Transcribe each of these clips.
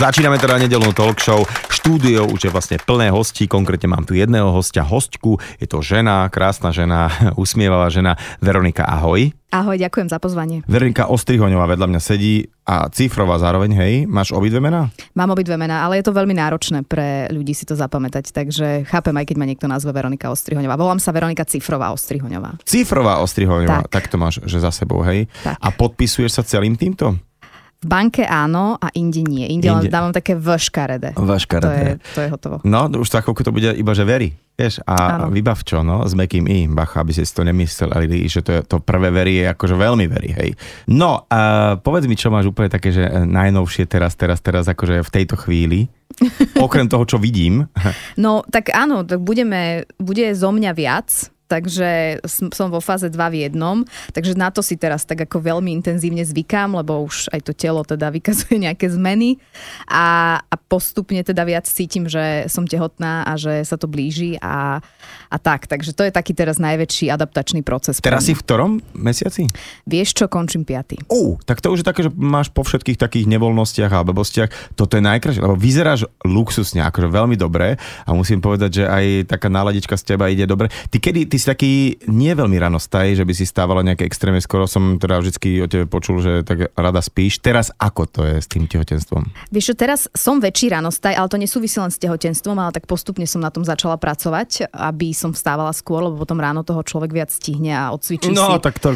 Začíname teda nedelnú talk show. Štúdio už je vlastne plné hostí, konkrétne mám tu jedného hostia, hostku. Je to žena, krásna žena, usmievavá žena. Veronika, ahoj. Ahoj, ďakujem za pozvanie. Veronika Ostrihoňová vedľa mňa sedí a cifrová zároveň, hej. Máš obidve mená? Mám obidve mená, ale je to veľmi náročné pre ľudí si to zapamätať, takže chápem aj keď ma niekto nazve Veronika Ostrihoňová. Volám sa Veronika Cifrová Ostrihoňová. Cifrová Ostrihoňová, tak. tak to máš, že za sebou, hej. Tak. A podpisuješ sa celým týmto? V banke áno a inde nie. Inde, inde. len dávam také vškaredé. Vškaredé. To je, to je hotovo. No, už chvíľku to bude iba, že verí. Vieš, a ano. vybav čo, no, s mekým i, bacha, aby si to nemysleli, že to, je, to prvé verí je akože veľmi verí, hej. No, uh, povedz mi, čo máš úplne také, že najnovšie teraz, teraz, teraz, akože v tejto chvíli, okrem toho, čo vidím. No, tak áno, tak budeme, bude zo mňa viac, takže som vo fáze 2 v jednom, takže na to si teraz tak ako veľmi intenzívne zvykám, lebo už aj to telo teda vykazuje nejaké zmeny a, a postupne teda viac cítim, že som tehotná a že sa to blíži a, a tak, takže to je taký teraz najväčší adaptačný proces. Teraz si v ktorom mesiaci? Vieš čo, končím piaty. Uh, tak to už je také, že máš po všetkých takých nevoľnostiach a blbostiach, toto je najkrajšie, lebo vyzeráš luxusne, akože veľmi dobre a musím povedať, že aj taká náladička z teba ide dobre. Ty kedy, ty si taký nie veľmi rano staj, že by si stávala nejaké extrémne. Skoro som teda vždy o tebe počul, že tak rada spíš. Teraz ako to je s tým tehotenstvom? Vieš čo, teraz som väčší ranostaj, ale to nesúvisí len s tehotenstvom, ale tak postupne som na tom začala pracovať, aby som vstávala skôr, lebo potom ráno toho človek viac stihne a odcvičí no, si. tak to,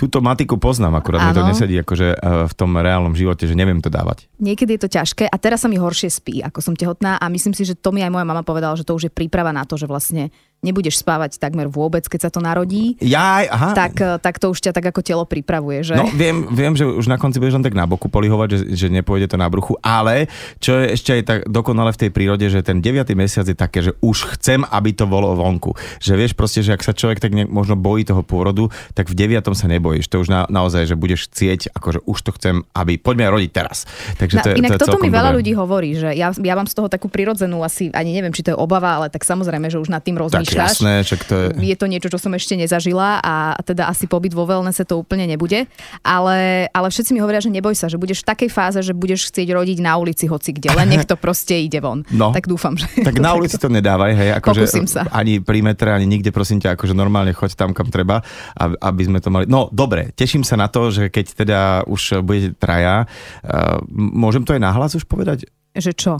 túto matiku poznám, akurát mi to nesedí akože v tom reálnom živote, že neviem to dávať. Niekedy je to ťažké a teraz sa mi horšie spí, ako som tehotná a myslím si, že to mi aj moja mama povedala, že to už je príprava na to, že vlastne nebudeš spávať takmer vôbec, keď sa to narodí, Jaj, aha. Tak, eh, tak to už ťa tak ako telo pripravuje, že? No viem, viem, že už na konci budeš len tak na boku polihovať, že, že nepôjde to na bruchu, ale čo je ešte aj tak dokonale v tej prírode, že ten 9. mesiac je také, že už chcem, aby to bolo vonku. Že vieš proste, že ak sa človek tak ne, možno bojí toho pôrodu, tak v 9. sa nebojíš. To už na, naozaj, že budeš chcieť, akože už to chcem, aby poďme rodiť teraz. Takže to, inak to je toto mi veľa dobré. ľudí hovorí, že ja, ja mám z toho takú prirodzenú asi, ani neviem, či to je obava, ale tak samozrejme, že už nad tým tak jasné, čak to je... je to niečo, čo som ešte nezažila a teda asi pobyt vo wellnesse to úplne nebude. Ale, ale všetci mi hovoria, že neboj sa, že budeš v takej fáze, že budeš chcieť rodiť na ulici hoci kde, len nech to proste ide von. No, tak dúfam, že... Tak na ulici to nedávaj, hej, akože sa. ani pri metre, ani nikde, prosím ťa, akože normálne choď tam, kam treba, aby sme to mali. No, dobre, teším sa na to, že keď teda už budete traja, uh, môžem to aj nahlas už povedať? Že čo?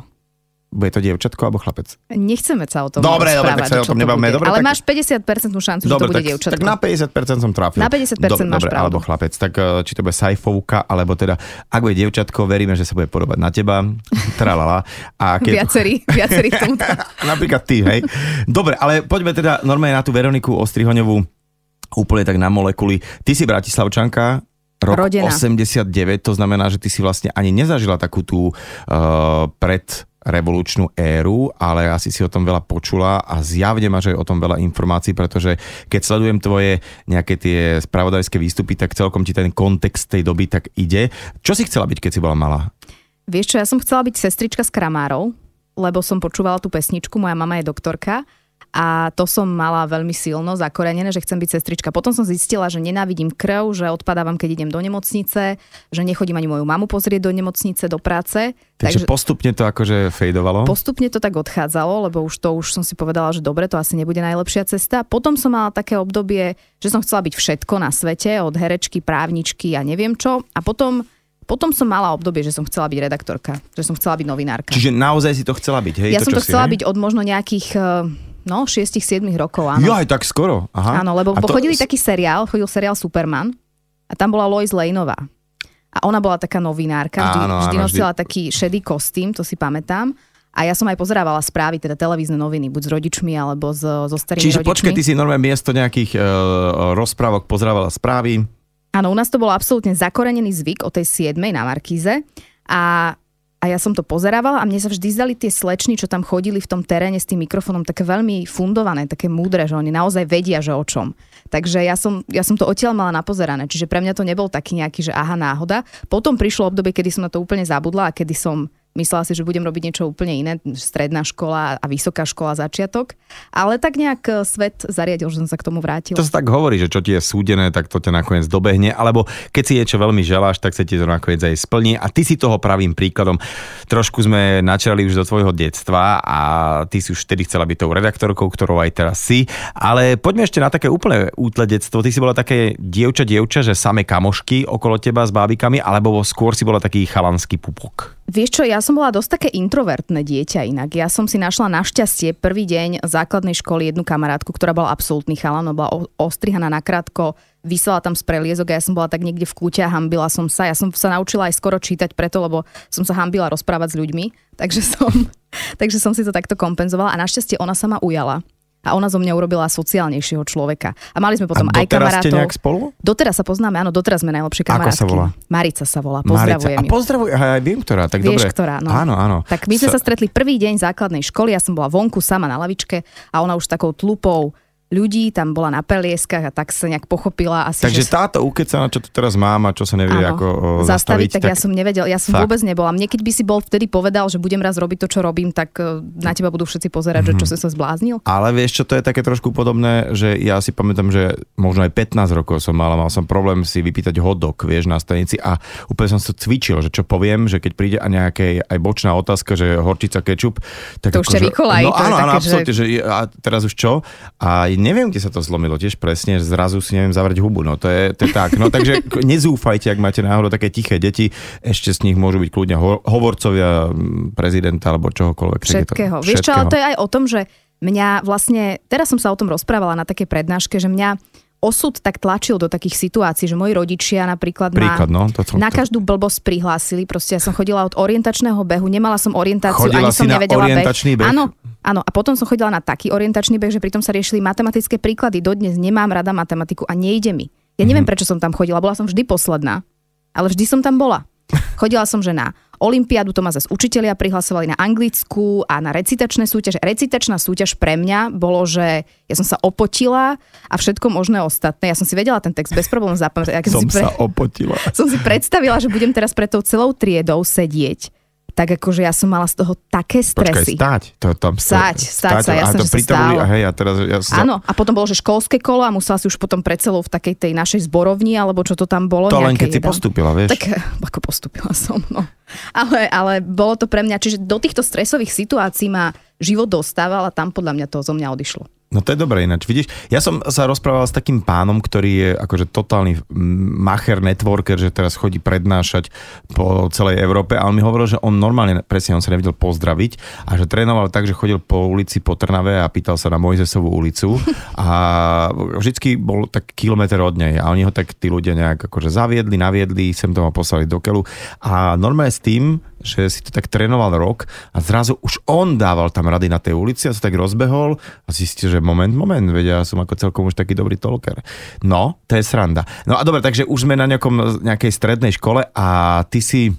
Bude to dievčatko alebo chlapec? Nechceme sa o tom Dobre, dobre, tak sa o tom nebavíme. Dobre, ale tak... máš 50% šancu, dobre, že to bude tak, dievčatko. Tak na 50% som trafil. Na 50% Do, máš dobre, pravdu. alebo chlapec. Tak eh, či to bude sajfovka, alebo teda, ak bude dievčatko, veríme, že sa bude podobať na teba. Tralala. A keď... Viacerí, viacerí k. Napríklad ty, hej. Dobre, ale poďme teda normálne na tú Veroniku Ostrihoňovú úplne tak na molekuly. Ty si Bratislavčanka, rok Rodina. 89, to znamená, že ty si vlastne ani nezažila takú tú uh, pred revolučnú éru, ale asi si o tom veľa počula a zjavne máš aj o tom veľa informácií, pretože keď sledujem tvoje nejaké tie spravodajské výstupy, tak celkom ti ten kontext tej doby tak ide. Čo si chcela byť, keď si bola malá? Vieš čo, ja som chcela byť sestrička s kramárov, lebo som počúvala tú pesničku, moja mama je doktorka a to som mala veľmi silno zakorenené, že chcem byť sestrička. Potom som zistila, že nenávidím krv, že odpadávam, keď idem do nemocnice, že nechodím ani moju mamu pozrieť do nemocnice, do práce. Takže, Takže postupne to akože fejdovalo? Postupne to tak odchádzalo, lebo už to už som si povedala, že dobre, to asi nebude najlepšia cesta. Potom som mala také obdobie, že som chcela byť všetko na svete, od herečky, právničky a neviem čo. A potom potom som mala obdobie, že som chcela byť redaktorka, že som chcela byť novinárka. Čiže naozaj si to chcela byť, hej? Ja to, som to chcela si, byť od možno nejakých eh, No, 6-7 rokov, áno. Jo, aj tak skoro. Aha. Áno, lebo to... chodili taký seriál, chodil seriál Superman a tam bola Lois Laneová. A ona bola taká novinárka, vždy, áno, vždy áno, nosila vždy... taký šedý kostým, to si pamätám. A ja som aj pozerávala správy, teda televízne noviny, buď s rodičmi, alebo so, so starými Čiže rodičmi. počkaj, ty si normálne miesto nejakých uh, rozprávok pozerávala správy. Áno, u nás to bol absolútne zakorenený zvyk o tej 7 na Markíze. A ja som to pozerávala a mne sa vždy zdali tie slečny, čo tam chodili v tom teréne s tým mikrofónom, také veľmi fundované, také múdre, že oni naozaj vedia, že o čom. Takže ja som, ja som to odtiaľ mala napozerané, čiže pre mňa to nebol taký nejaký, že aha, náhoda. Potom prišlo obdobie, kedy som na to úplne zabudla a kedy som Myslela si, že budem robiť niečo úplne iné, stredná škola a vysoká škola začiatok. Ale tak nejak e, svet zariadil, že som sa k tomu vrátil. To sa tak hovorí, že čo ti je súdené, tak to ťa nakoniec dobehne. Alebo keď si niečo veľmi želáš, tak sa ti to nakoniec aj splní. A ty si toho pravým príkladom. Trošku sme načali už do tvojho detstva a ty si už vtedy chcela byť tou redaktorkou, ktorou aj teraz si. Ale poďme ešte na také úplne útle detstvo. Ty si bola také dievča, dievča, že same kamošky okolo teba s bábikami, alebo skôr si bola taký chalanský pupok. Vieš čo, ja som bola dosť také introvertné dieťa inak. Ja som si našla našťastie prvý deň základnej školy jednu kamarátku, ktorá bola absolútny chalan, bola ostrihaná na krátko, vysela tam z preliezok a ja som bola tak niekde v kúte a hambila som sa. Ja som sa naučila aj skoro čítať preto, lebo som sa hambila rozprávať s ľuďmi, takže som, takže som si to takto kompenzovala a našťastie ona sa ma ujala a ona zo mňa urobila sociálnejšieho človeka. A mali sme potom a aj kamarátov. ste nejak spolu? Doteraz sa poznáme, áno, doteraz sme najlepšie kamarátky. Ako sa volá? Marica sa volá, pozdravujem. Marica. A pozdravuj, aj viem, ktorá, tak Vieš, dobre. ktorá, no. Áno, áno. Tak my sme sa... sa stretli prvý deň základnej školy, ja som bola vonku sama na lavičke a ona už takou tlupou ľudí, tam bola na pelieskach a tak sa nejak pochopila. Asi, Takže že... táto ukecaná, čo tu teraz mám a čo sa nevie áno, ako o, zastaviť, tak, tak ja som nevedel, ja som fakt. vôbec nebola. Mne keď by si bol vtedy povedal, že budem raz robiť to, čo robím, tak e, na teba budú všetci pozerať, mm-hmm. že čo mhm. si sa zbláznil. Ale vieš čo, to je také trošku podobné, že ja si pamätám, že možno aj 15 rokov som mal, mal som problém si vypýtať hodok, vieš, na stanici a úplne som sa cvičil, že čo poviem, že keď príde a nejaké aj bočná otázka, že horčica kečup, tak to už ťa vykolaj. No áno, áno, absolútne, že... že a teraz už čo? A neviem, kde sa to zlo zlomilo tiež presne, že zrazu si neviem zavrieť hubu. No to je, to je tak. No takže nezúfajte, ak máte náhodou také tiché deti, ešte z nich môžu byť kľudne hovorcovia prezidenta alebo čohokoľvek. Všetkého. Vieš čo, ale to je aj o tom, že mňa vlastne, teraz som sa o tom rozprávala na takej prednáške, že mňa osud tak tlačil do takých situácií, že moji rodičia napríklad Príklad, ma no, to som, na každú blbosť prihlásili. Proste ja som chodila od orientačného behu, nemala som orientáciu, chodila ani som nevedela orientačný beh. beh. Áno, áno, a potom som chodila na taký orientačný beh, že pritom sa riešili matematické príklady. Dodnes nemám rada matematiku a nejde mi. Ja neviem, mm-hmm. prečo som tam chodila, bola som vždy posledná, ale vždy som tam bola. Chodila som, že na Olympiádu, to ma zase učitelia prihlasovali na anglickú a na recitačné súťaže. Recitačná súťaž pre mňa bolo, že ja som sa opotila a všetko možné ostatné. Ja som si vedela ten text bez problémov zapamätať. Som si pre... sa opotila. Som si predstavila, že budem teraz pred tou celou triedou sedieť tak akože ja som mala z toho také stresy. Počkaj, stáť. To, tam stáť, stáť, stáť sa, jasne, to že sa stálo. A hej, a teraz ja sa... Áno, a potom bolo, že školské kolo a musela si už potom pred celou v takej tej našej zborovni, alebo čo to tam bolo. To len keď si postúpila, vieš. Tak ako postúpila som, no. Ale, ale bolo to pre mňa, čiže do týchto stresových situácií ma život dostával a tam podľa mňa to zo mňa odišlo. No to je dobré ináč. Vidíš, ja som sa rozprával s takým pánom, ktorý je akože totálny macher, networker, že teraz chodí prednášať po celej Európe a on mi hovoril, že on normálne, presne on sa nevedel pozdraviť a že trénoval tak, že chodil po ulici po Trnave a pýtal sa na Mojzesovú ulicu a vždycky bol tak kilometr od nej a oni ho tak tí ľudia nejak akože zaviedli, naviedli, sem to ma poslali do keľu a normálne s tým, že si to tak trénoval rok a zrazu už on dával tam rady na tej ulici a sa tak rozbehol a zistil, že moment, moment, vedia, ja som ako celkom už taký dobrý tolker. No, to je sranda. No a dobre, takže už sme na nejakom, nejakej strednej škole a ty si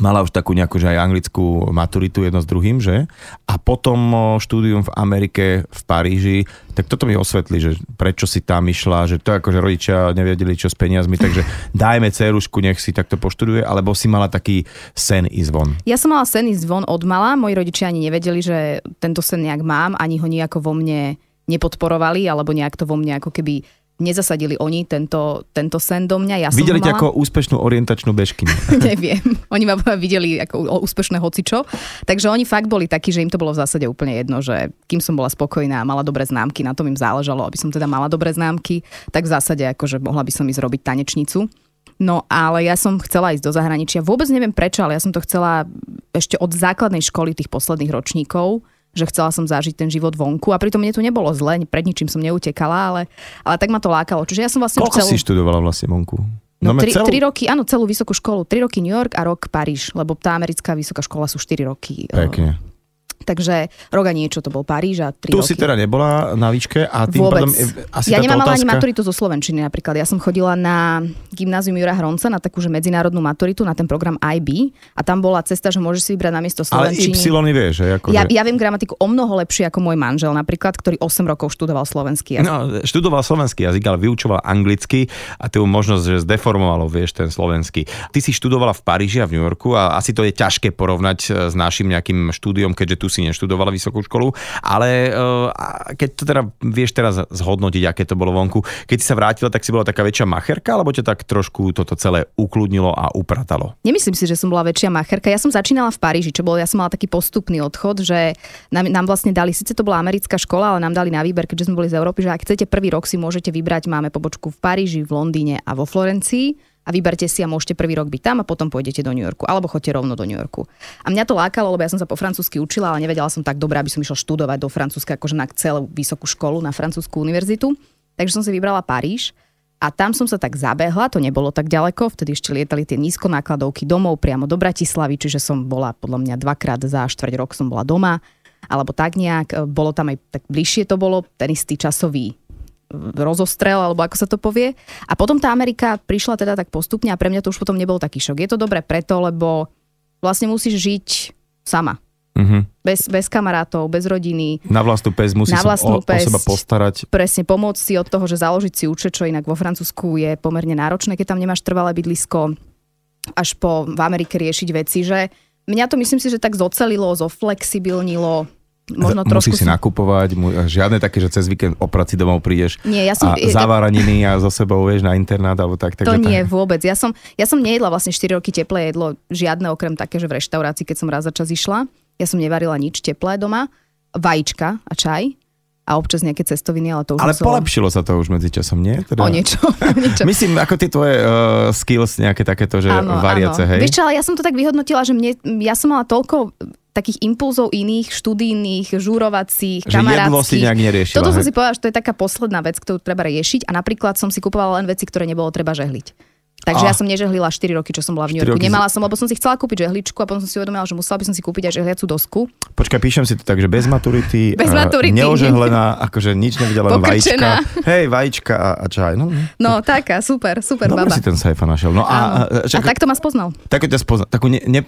mala už takú nejakú, že aj anglickú maturitu jedno s druhým, že? A potom štúdium v Amerike, v Paríži, tak toto mi osvetli, že prečo si tam išla, že to akože rodičia nevedeli čo s peniazmi, takže dajme cerušku, nech si takto poštuduje, alebo si mala taký sen ísť von? Ja som mala sen ísť von od mala, moji rodičia ani nevedeli, že tento sen nejak mám, ani ho nejako vo mne nepodporovali, alebo nejak to vo mne ako keby nezasadili oni tento, tento sen do mňa. Ja Videli ťa ako úspešnú orientačnú bežkyňu. Neviem. Oni ma videli ako úspešné hocičo. Takže oni fakt boli takí, že im to bolo v zásade úplne jedno, že kým som bola spokojná a mala dobré známky, na tom im záležalo, aby som teda mala dobré známky, tak v zásade akože mohla by som ísť robiť tanečnicu. No ale ja som chcela ísť do zahraničia. Vôbec neviem prečo, ale ja som to chcela ešte od základnej školy tých posledných ročníkov že chcela som zažiť ten život vonku a pritom mne to nebolo zle, pred ničím som neutekala, ale, ale tak ma to lákalo. Čiže ja som vlastne Koľko celú... si študovala vlastne vonku? No, tri, celú... tri roky, áno, celú vysokú školu. Tri roky New York a rok Paríž, lebo tá americká vysoká škola sú 4 roky. Pekne. Takže rok a niečo to bol Paríž a tri Tu roky. si teda nebola na výške a tým Vôbec. pádom... Asi ja nemám otázka... ani maturitu zo Slovenčiny napríklad. Ja som chodila na gymnázium Jura Hronca na takú že medzinárodnú maturitu, na ten program IB a tam bola cesta, že môžeš si vybrať na miesto Ale Slovenčiny. Y vieš, že ako, Ja, že... ja viem gramatiku o mnoho lepšie ako môj manžel napríklad, ktorý 8 rokov študoval slovenský jazyk. No, študoval slovenský jazyk, ale vyučoval anglicky a tu možnosť, že zdeformovalo, vieš, ten slovenský. Ty si študovala v Paríži a v New Yorku a asi to je ťažké porovnať e, s našim nejakým štúdiom, keďže tu si neštudovala vysokú školu, ale uh, keď to teda vieš teraz zhodnotiť, aké to bolo vonku, keď si sa vrátila, tak si bola taká väčšia macherka, alebo ťa tak trošku toto celé ukludnilo a upratalo? Nemyslím si, že som bola väčšia macherka. Ja som začínala v Paríži, čo bol, ja som mala taký postupný odchod, že nám, nám vlastne dali, síce to bola americká škola, ale nám dali na výber, keďže sme boli z Európy, že ak chcete prvý rok si môžete vybrať, máme pobočku v Paríži, v Londýne a vo Florencii a vyberte si a môžete prvý rok byť tam a potom pôjdete do New Yorku, alebo choďte rovno do New Yorku. A mňa to lákalo, lebo ja som sa po francúzsky učila, ale nevedela som tak dobre, aby som išla študovať do Francúzska, akože na celú vysokú školu, na francúzskú univerzitu. Takže som si vybrala Paríž a tam som sa tak zabehla, to nebolo tak ďaleko, vtedy ešte lietali tie nízkonákladovky domov priamo do Bratislavy, čiže som bola podľa mňa dvakrát za štvrť rok som bola doma, alebo tak nejak, bolo tam aj tak bližšie to bolo, ten istý časový rozostrel, alebo ako sa to povie. A potom tá Amerika prišla teda tak postupne a pre mňa to už potom nebol taký šok. Je to dobré preto, lebo vlastne musíš žiť sama. Uh-huh. Bez, bez kamarátov, bez rodiny. Na vlastnú pes musí Na sa vlastnú o, o päsť. seba postarať. Presne pomôcť si od toho, že založiť si účet, čo inak vo Francúzsku je pomerne náročné, keď tam nemáš trvalé bydlisko, až po v Amerike riešiť veci, že mňa to myslím si, že tak zocelilo, zoflexibilnilo, možno trošku... Musí si nakupovať, mu, žiadne také, že cez víkend o praci domov prídeš Nie, ja som... a zaváraniny a so sebou vieš na internát alebo tak. To takže nie, tak. vôbec. Ja som, ja som nejedla vlastne 4 roky teplé jedlo, žiadne okrem také, že v reštaurácii, keď som raz za čas išla. Ja som nevarila nič teplé doma, vajíčka a čaj a občas nejaké cestoviny, ale to už Ale muselo... polepšilo sa to už medzi časom, nie? Teda... O niečo, o niečo. Myslím, ako tie tvoje uh, skills, nejaké takéto, že Áno, variace, áno. hej? Vieš ale ja som to tak vyhodnotila, že mne, ja som mala toľko takých impulzov iných, študijných, žúrovacích, Že si kamarátskych. nejak neriešila, Toto som hej? si povedala, že to je taká posledná vec, ktorú treba riešiť a napríklad som si kupovala len veci, ktoré nebolo treba žehliť. Takže Ah. ja som nežehlila 4 roky, čo som bola v New 4 Yorku. Nemala som, lebo som si chcela kúpiť žehličku a potom som si uvedomila, že musela by som si kúpiť aj žehliacu dosku. Počkaj, píšem si to tak, že bez maturity, Bez maturity. neožehlená, akože nič nevidela, len vajíčka. Hej, vajíčka a, a čaj. No, No, taká, super, super Dobre baba. si ten sajfa našiel. No Áno. a, A čak, takto ma spoznal. takú ťa spozna, takú ne, ne,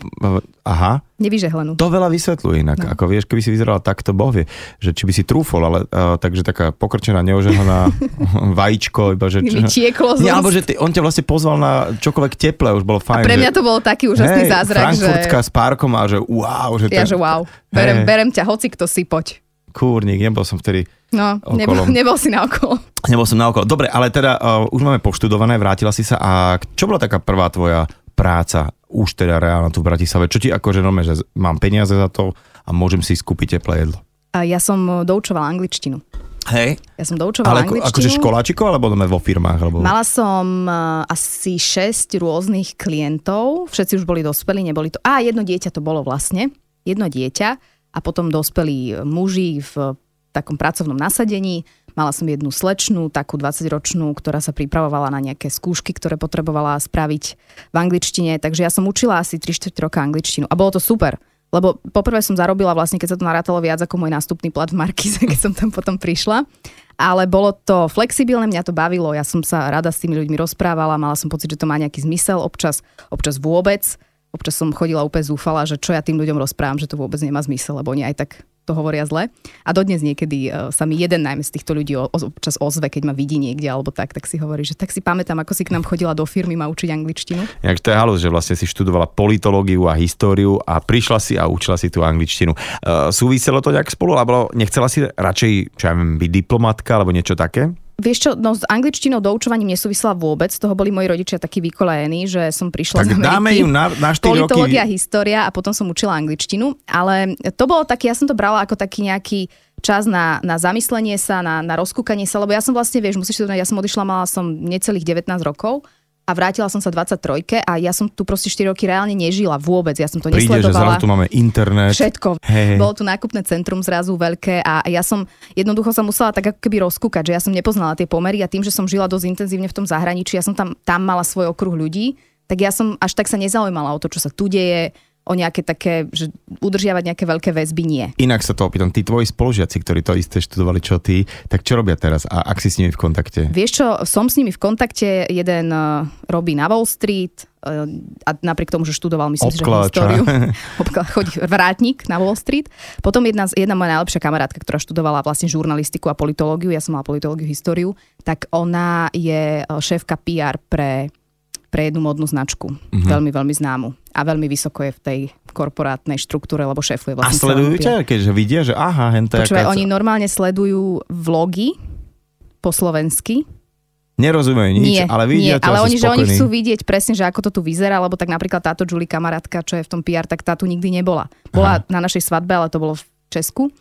aha, Nevyžehlenú. to veľa vysvetľuje inak. No. Ako vieš, keby si vyzerala takto, boh vie, že či by si trúfol, ale uh, takže taká pokrčená, neožehlená vajíčko, iba že... Mi tieklo alebo že ty, on ťa vlastne pozval na čokoľvek teple, už bolo fajn. Pre že, mňa to bol taký úžasný hej, zázrak, že... Frankfurtská s párkom a že wow, že Ja, že wow, berem, Hej. berem ťa, hoci kto si poď. Kúrnik, nebol som vtedy, No, nebol, nebol si na okolo. nebol som na okolo. Dobre, ale teda uh, už máme poštudované, vrátila si sa a čo bola taká prvá tvoja práca, už teda reálna tu v Bratislave? Čo ti akože normálne, že mám peniaze za to a môžem si skúpiť teplé jedlo? A ja som doučovala angličtinu. Hej, Ja som doučovala ale ako, angličtinu. akože školáčikov alebo vo firmách? Alebo... Mala som uh, asi 6 rôznych klientov, všetci už boli dospelí, neboli to... A jedno dieťa to bolo vlastne, jedno dieťa a potom dospelí muži v takom pracovnom nasadení. Mala som jednu slečnú, takú 20-ročnú, ktorá sa pripravovala na nejaké skúšky, ktoré potrebovala spraviť v angličtine. Takže ja som učila asi 3 4 roka angličtinu a bolo to super. Lebo poprvé som zarobila vlastne, keď sa to narátalo viac ako môj nástupný plat v Markize, keď som tam potom prišla. Ale bolo to flexibilné, mňa to bavilo, ja som sa rada s tými ľuďmi rozprávala, mala som pocit, že to má nejaký zmysel, občas, občas vôbec. Občas som chodila úplne zúfala, že čo ja tým ľuďom rozprávam, že to vôbec nemá zmysel, lebo oni aj tak to hovoria zle. A dodnes niekedy uh, sa mi jeden najmä z týchto ľudí občas ozve, keď ma vidí niekde alebo tak, tak si hovorí, že tak si pamätám, ako si k nám chodila do firmy ma učiť angličtinu. Jak to je halus, že vlastne si študovala politológiu a históriu a prišla si a učila si tú angličtinu. Uh, súviselo to nejak spolu, alebo nechcela si radšej, čo ja viem, byť diplomatka alebo niečo také? Vieš čo, no s angličtinou doučovaním nesúvisela vôbec, z toho boli moji rodičia takí vykolajení, že som prišla Tak z Ameriky. dáme ju na, na 4 roky. politológia, história a potom som učila angličtinu, ale to bolo taký, ja som to brala ako taký nejaký čas na, na zamyslenie sa, na, na rozkúkanie sa, lebo ja som vlastne, vieš, musíš to ja som odišla, mala som necelých 19 rokov a vrátila som sa 23 a ja som tu proste 4 roky reálne nežila vôbec, ja som to Príde, že nesledovala. zrazu tu máme internet. Všetko. Hej. Bolo tu nákupné centrum zrazu veľké a ja som jednoducho sa musela tak ako keby rozkúkať, že ja som nepoznala tie pomery a tým, že som žila dosť intenzívne v tom zahraničí, ja som tam, tam mala svoj okruh ľudí, tak ja som až tak sa nezaujímala o to, čo sa tu deje, o nejaké také, že udržiavať nejaké veľké väzby nie. Inak sa to opýtam, tí tvoji spolužiaci, ktorí to isté študovali, čo ty, tak čo robia teraz a ak si s nimi v kontakte? Vieš čo, som s nimi v kontakte, jeden uh, robí na Wall Street, uh, a napriek tomu, že študoval, myslím si, že históriu, chodí vrátnik na Wall Street. Potom jedna, jedna moja najlepšia kamarátka, ktorá študovala vlastne žurnalistiku a politológiu, ja som mala politológiu, históriu, tak ona je šéfka PR pre pre jednu modnú značku. Mm-hmm. Veľmi, veľmi známu. A veľmi vysoko je v tej korporátnej štruktúre, lebo šéfuje vlastne. A sledujú ťa, keďže vidia, že aha, henta Počúvaj, oni normálne sledujú vlogy po slovensky. Nerozumejú nič, nie, ale vidia nie, to ale oni, že oni chcú vidieť presne, že ako to tu vyzerá, lebo tak napríklad táto Julie kamarátka, čo je v tom PR, tak tá tu nikdy nebola. Bola Aha. na našej svadbe, ale to bolo v Česku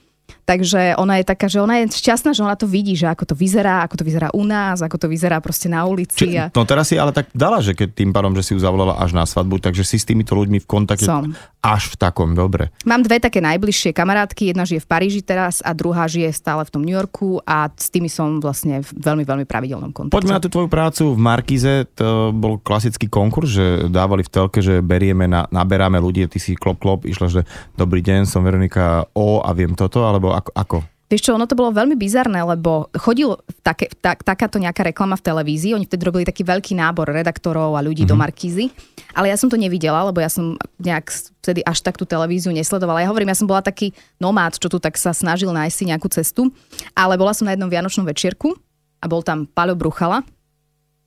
Takže ona je taká, že ona je šťastná, že ona to vidí, že ako to vyzerá, ako to vyzerá u nás, ako to vyzerá proste na ulici. Či, no teraz si ale tak dala, že keď tým pádom, že si ju zavolala až na svadbu, takže si s týmito ľuďmi v kontakte Som. až v takom, dobre. Mám dve také najbližšie kamarátky, jedna žije v Paríži teraz a druhá žije stále v tom New Yorku a s tými som vlastne v veľmi, veľmi pravidelnom kontakte. Poďme na tú tvoju prácu v Markize, to bol klasický konkurs, že dávali v telke, že berieme, na, naberáme ľudí, ty si klop, klop, išla, že dobrý deň, som Veronika O a viem toto, alebo ako, ako? Vieš čo, ono to bolo veľmi bizarné, lebo chodil také, tak, takáto nejaká reklama v televízii, oni vtedy robili taký veľký nábor redaktorov a ľudí mm-hmm. do mhm. Markízy, ale ja som to nevidela, lebo ja som nejak vtedy až tak tú televíziu nesledovala. Ja hovorím, ja som bola taký nomád, čo tu tak sa snažil nájsť si nejakú cestu, ale bola som na jednom vianočnom večierku a bol tam Paľo Bruchala.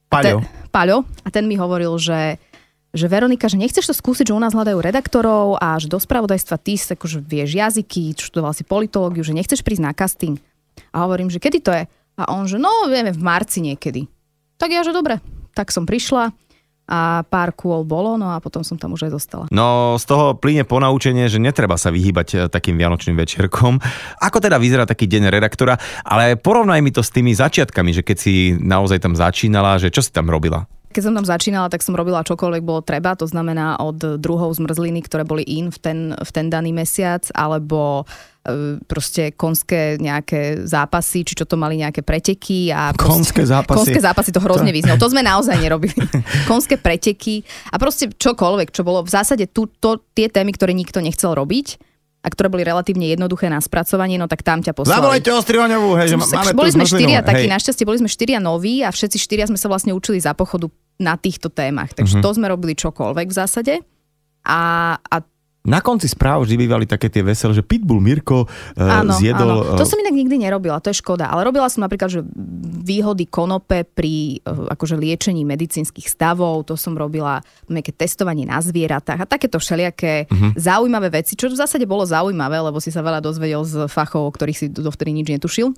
Paľo. Paľo. A ten mi hovoril, že že Veronika, že nechceš to skúsiť, že u nás hľadajú redaktorov a že do spravodajstva ty si akože vieš jazyky, študoval si politológiu, že nechceš prísť na casting. A hovorím, že kedy to je? A on, že no, vieme, v marci niekedy. Tak ja, že dobre. Tak som prišla a pár kôl bolo, no a potom som tam už aj zostala. No z toho plyne ponaučenie, že netreba sa vyhýbať eh, takým vianočným večerkom. Ako teda vyzerá taký deň redaktora, ale porovnaj mi to s tými začiatkami, že keď si naozaj tam začínala, že čo si tam robila? Keď som tam začínala, tak som robila čokoľvek bolo treba, to znamená od druhov zmrzliny, ktoré boli in v ten, v ten daný mesiac, alebo e, proste konské nejaké zápasy, či čo to mali nejaké preteky. A konské zápasy. Konské zápasy to hrozne to... To sme naozaj nerobili. konské preteky a proste čokoľvek, čo bolo v zásade tu, to, tie témy, ktoré nikto nechcel robiť a ktoré boli relatívne jednoduché na spracovanie, no tak tam ťa poslali. Zavolajte Ostrihoňovú, hej, že máme Boli sme štyria takí, našťastie boli sme štyria noví a všetci štyria sme sa vlastne učili za pochodu na týchto témach. Takže uh-huh. to sme robili čokoľvek v zásade. A, a na konci správ vždy bývali také tie veselé, že Pitbull Mirko uh, áno, zjedol... Áno. To som inak nikdy nerobila, to je škoda. Ale robila som napríklad, že výhody konope pri uh, akože liečení medicínskych stavov, to som robila nejaké testovanie na zvieratách a takéto všelijaké uh-huh. zaujímavé veci, čo v zásade bolo zaujímavé, lebo si sa veľa dozvedel z fachov, o ktorých si dovtedy nič netušil.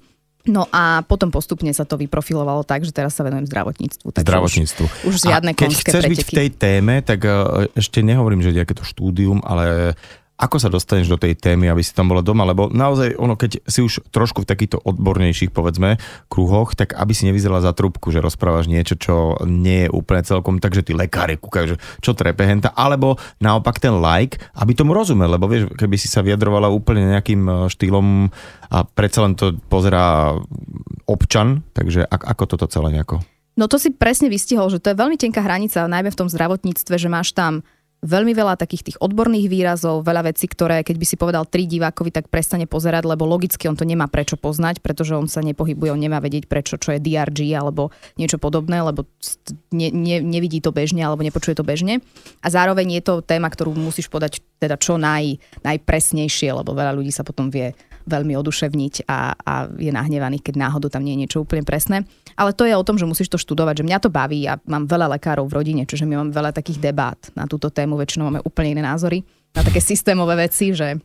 No a potom postupne sa to vyprofilovalo tak, že teraz sa venujem zdravotníctvu. Zdravotníctvu. Už, už žiadne a keď chceš preteky. byť v tej téme, tak e, ešte nehovorím, že je to štúdium, ale ako sa dostaneš do tej témy, aby si tam bola doma? Lebo naozaj, ono, keď si už trošku v takýchto odbornejších, povedzme, kruhoch, tak aby si nevyzerala za trúbku, že rozprávaš niečo, čo nie je úplne celkom, takže tí lekári kúkajú, že čo trepe henta, alebo naopak ten like, aby tomu rozumel, lebo vieš, keby si sa vyjadrovala úplne nejakým e, štýlom a predsa len to pozerá občan, takže ako toto celé nejako? No to si presne vystihol, že to je veľmi tenká hranica, najmä v tom zdravotníctve, že máš tam veľmi veľa takých tých odborných výrazov, veľa vecí, ktoré keď by si povedal tri divákovi, tak prestane pozerať, lebo logicky on to nemá prečo poznať, pretože on sa nepohybuje, on nemá vedieť prečo, čo je DRG alebo niečo podobné, lebo ne, ne, nevidí to bežne alebo nepočuje to bežne. A zároveň je to téma, ktorú musíš podať teda čo naj, najpresnejšie, lebo veľa ľudí sa potom vie veľmi oduševniť a, a je nahnevaný, keď náhodou tam nie je niečo úplne presné. Ale to je o tom, že musíš to študovať, že mňa to baví. Ja mám veľa lekárov v rodine, čiže my máme veľa takých debát na túto tému. Väčšinou máme úplne iné názory na také systémové veci, že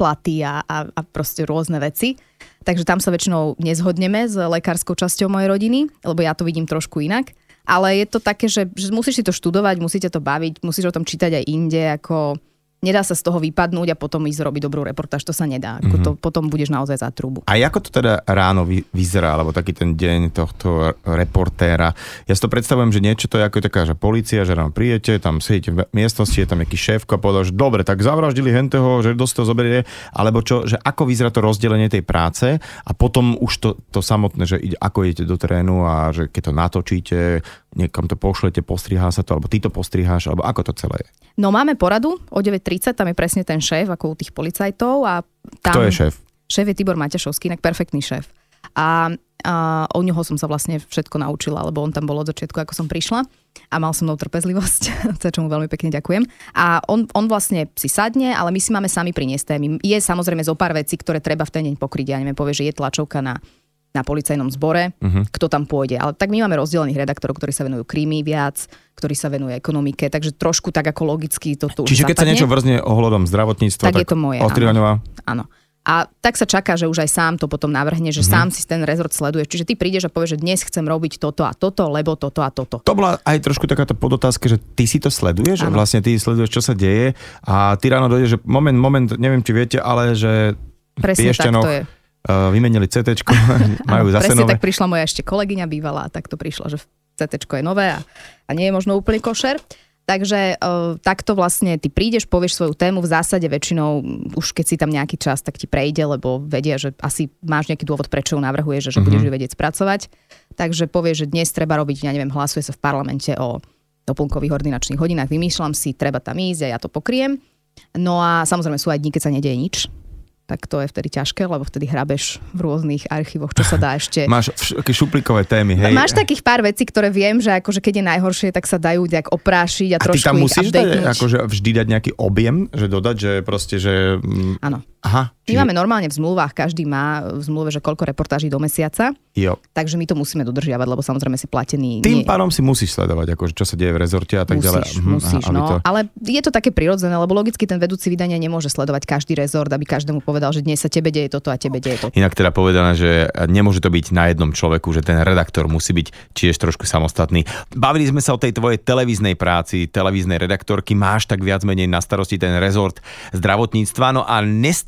platy a, a, a proste rôzne veci. Takže tam sa väčšinou nezhodneme s lekárskou časťou mojej rodiny, lebo ja to vidím trošku inak. Ale je to také, že, že musíš si to študovať, musíte to baviť, musíš o tom čítať aj inde, ako nedá sa z toho vypadnúť a potom ísť robiť dobrú reportáž, to sa nedá. Mm-hmm. to, potom budeš naozaj za trúbu. A ako to teda ráno vy, vyzerá, alebo taký ten deň tohto reportéra? Ja si to predstavujem, že niečo to je ako taká, že policia, že ráno prijete, tam sedíte v miestnosti, je tam nejaký šéf a povedal, že dobre, tak zavraždili henteho, že dosť to zoberie, alebo čo, že ako vyzerá to rozdelenie tej práce a potom už to, to samotné, že ako idete do terénu a že keď to natočíte, niekam to pošlete, postrihá sa to, alebo ty to postriháš, alebo ako to celé je? No máme poradu o 9.30, tam je presne ten šéf, ako u tých policajtov. A tam, Kto je šéf? Šéf je Tibor Maťašovský, inak perfektný šéf. A, a o neho som sa vlastne všetko naučila, lebo on tam bol od začiatku, ako som prišla a mal som mnou trpezlivosť, za čo mu veľmi pekne ďakujem. A on, on vlastne si sadne, ale my si máme sami priniesť témy. Je samozrejme zo pár vecí, ktoré treba v ten deň pokryť. Ja neviem, povie, že je tlačovka na na policajnom zbore, uh-huh. kto tam pôjde. Ale tak my máme rozdelených redaktorov, ktorí sa venujú krímy viac, ktorí sa venujú ekonomike, takže trošku tak ako logicky to tu Čiže keď zapadne. sa niečo vrzne ohľadom zdravotníctva, tak, tak je to moje. Áno. áno. A tak sa čaká, že už aj sám to potom navrhne, že uh-huh. sám si ten rezort sleduješ. Čiže ty prídeš a povieš, že dnes chcem robiť toto a toto, lebo toto a toto. To bola aj trošku takáto podotázka, že ty si to sleduješ, že vlastne ty sleduješ, čo sa deje a ty ráno dojdeš, že moment, moment, neviem, či viete, ale že Presne tak to je vymenili CT, majú zase presne nové. tak prišla moja ešte kolegyňa bývalá, tak to prišla, že CT je nové a, a nie je možno úplne košer. Takže uh, takto vlastne ty prídeš, povieš svoju tému, v zásade väčšinou už keď si tam nejaký čas, tak ti prejde, lebo vedia, že asi máš nejaký dôvod, prečo ju navrhuješ, že mm-hmm. budeš ju vedieť spracovať. Takže povieš, že dnes treba robiť, ja neviem, hlasuje sa v parlamente o doplnkových ordinačných hodinách, vymýšľam si, treba tam ísť a ja to pokriem. No a samozrejme sú aj dní, keď sa nedieje nič, tak to je vtedy ťažké, lebo vtedy hrabeš v rôznych archívoch, čo sa dá ešte... Máš šuplikové témy, hej? Máš takých pár vecí, ktoré viem, že akože keď je najhoršie, tak sa dajú nejak oprášiť a, a trošku ty tam musíš dať, akože vždy dať nejaký objem, že dodať, že proste, že... Áno. Aha. Čiže... My máme normálne v zmluvách, každý má v zmluve, že koľko reportáží do mesiaca. Jo. Takže my to musíme dodržiavať, lebo samozrejme si platený. Tým nie... pádom si musíš sledovať, akože čo sa deje v rezorte a tak musíš, ďalej. Mhm, musíš, no. To... Ale je to také prirodzené, lebo logicky ten vedúci vydania nemôže sledovať každý rezort, aby každému povedal, že dnes sa tebe deje toto a tebe deje toto. Inak teda povedané, že nemôže to byť na jednom človeku, že ten redaktor musí byť tiež trošku samostatný. Bavili sme sa o tej tvojej televíznej práci, televíznej redaktorky, máš tak viac menej na starosti ten rezort zdravotníctva, no a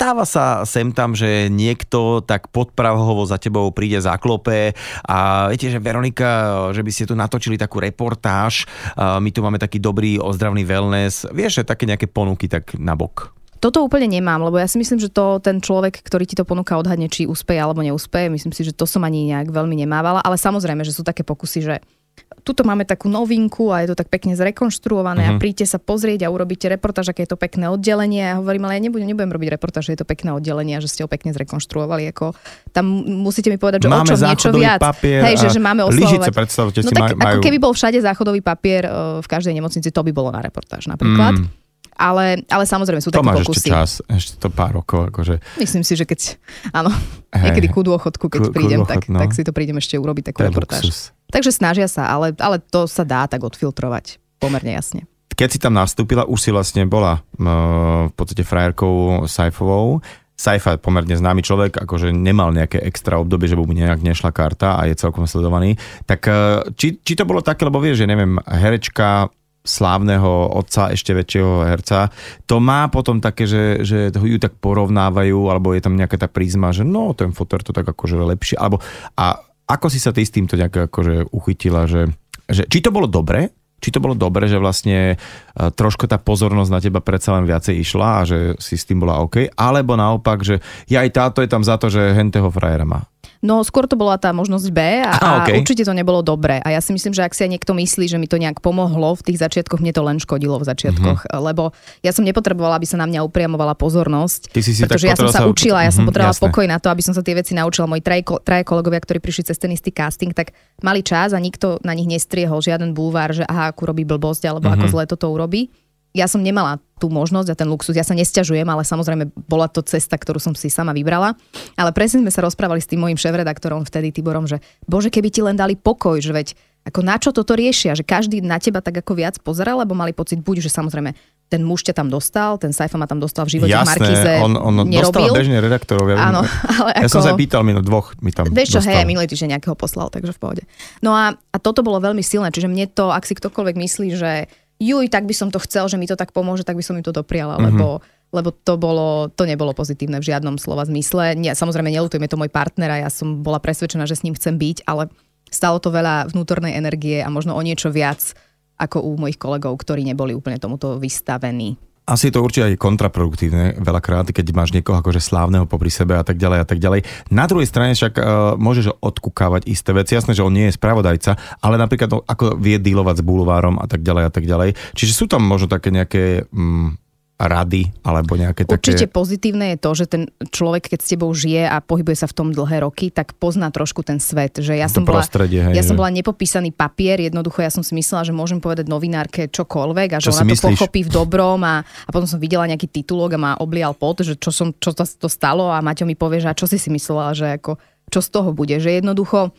nestáva sa sem tam, že niekto tak podprahovo za tebou príde, zaklope a viete, že Veronika, že by ste tu natočili takú reportáž, my tu máme taký dobrý ozdravný wellness, vieš, že také nejaké ponuky tak na bok. Toto úplne nemám, lebo ja si myslím, že to ten človek, ktorý ti to ponúka, odhadne, či úspeje alebo neúspeje. Myslím si, že to som ani nejak veľmi nemávala, ale samozrejme, že sú také pokusy, že tuto máme takú novinku a je to tak pekne zrekonštruované uh-huh. a mhm. príďte sa pozrieť a urobíte reportáž, aké je to pekné oddelenie. A ja hovorím, ale ja nebudem, nebudem robiť reportáž, že je to pekné oddelenie a že ste ho pekne zrekonštruovali. Ako, tam musíte mi povedať, že máme o čom niečo viac. Papier Hej, že, že máme oslavovať. predstavte no si, tak, majú... ako keby bol všade záchodový papier uh, v každej nemocnici, to by bolo na reportáž napríklad. Mm. Ale, ale samozrejme sú to také pokusy. ešte čas, ešte to pár rokov. Akože... Myslím si, že keď, áno, hey, niekedy ku dôchodku, keď ku, prídem, ku dôchod, tak, no. tak si to prídem ešte urobiť takú reportáž. Luxus. Takže snažia sa, ale, ale to sa dá tak odfiltrovať pomerne jasne. Keď si tam nastúpila, už si vlastne bola uh, v podstate frajerkou Saifovou. Saifa pomerne známy človek, akože nemal nejaké extra obdobie, že by mu nejak nešla karta a je celkom sledovaný. Tak uh, či, či to bolo také, lebo vieš, že neviem, herečka slávneho otca, ešte väčšieho herca, to má potom také, že, že ju tak porovnávajú, alebo je tam nejaká tá prízma, že no, ten fotor to tak akože lepšie, alebo a ako si sa ty s týmto nejak akože uchytila, že, že či to bolo dobre, či to bolo dobre, že vlastne e, trošku tá pozornosť na teba predsa len viacej išla a že si s tým bola OK, alebo naopak, že ja aj táto je tam za to, že henteho frajera má. No skôr to bola tá možnosť B a, a okay. určite to nebolo dobré. A ja si myslím, že ak si aj niekto myslí, že mi to nejak pomohlo v tých začiatkoch, mne to len škodilo v začiatkoch, mm-hmm. lebo ja som nepotrebovala, aby sa na mňa upriamovala pozornosť. Ty si si pretože ja som sa, sa učila, ja mm-hmm, som mhm, potrebovala jasné. pokoj na to, aby som sa tie veci naučila. Moji traje, traje kolegovia, ktorí prišli cez ten istý casting, tak mali čas a nikto na nich nestriehol žiaden bulvár, že aha, akú robí blbosť alebo mm-hmm. ako zle toto urobí ja som nemala tú možnosť a ten luxus. Ja sa nesťažujem, ale samozrejme bola to cesta, ktorú som si sama vybrala. Ale presne sme sa rozprávali s tým mojim šéf-redaktorom vtedy, Tiborom, že bože, keby ti len dali pokoj, že veď ako na čo toto riešia, že každý na teba tak ako viac pozeral, lebo mali pocit buď, že samozrejme ten muž ťa tam dostal, ten Saifa ma tam dostal v živote Jasné, v Markize on, on nerobil. dostal bežne redaktorov. Ja, Áno, ale ja som sa pýtal, mi dvoch mi tam Vieš čo, hej, minulý týždeň nejakého poslal, takže v pohode. No a, a toto bolo veľmi silné, čiže mne to, ak si ktokoľvek myslí, že juj, tak by som to chcel, že mi to tak pomôže, tak by som im to dopriala, mm-hmm. lebo lebo to, bolo, to nebolo pozitívne v žiadnom slova zmysle. Nie, samozrejme, nelutujem, je to môj partner a ja som bola presvedčená, že s ním chcem byť, ale stalo to veľa vnútornej energie a možno o niečo viac ako u mojich kolegov, ktorí neboli úplne tomuto vystavení. Asi je to určite aj kontraproduktívne veľakrát, keď máš niekoho akože slávneho popri sebe a tak ďalej a tak ďalej. Na druhej strane však uh, môžeš odkúkávať isté veci. Jasné, že on nie je spravodajca, ale napríklad ako vie dealovať s bulvárom a tak ďalej a tak ďalej. Čiže sú tam možno také nejaké um, rady alebo nejaké také... Určite pozitívne je to, že ten človek, keď s tebou žije a pohybuje sa v tom dlhé roky, tak pozná trošku ten svet. Že ja, som bola, hej, ja som bola nepopísaný papier, jednoducho ja som si myslela, že môžem povedať novinárke čokoľvek a že čo ona to myslíš? pochopí v dobrom a, a potom som videla nejaký titulok a ma oblial pot, že čo, som, čo to, to stalo a Maťo mi povie, že a čo si si myslela, že ako, čo z toho bude. Že jednoducho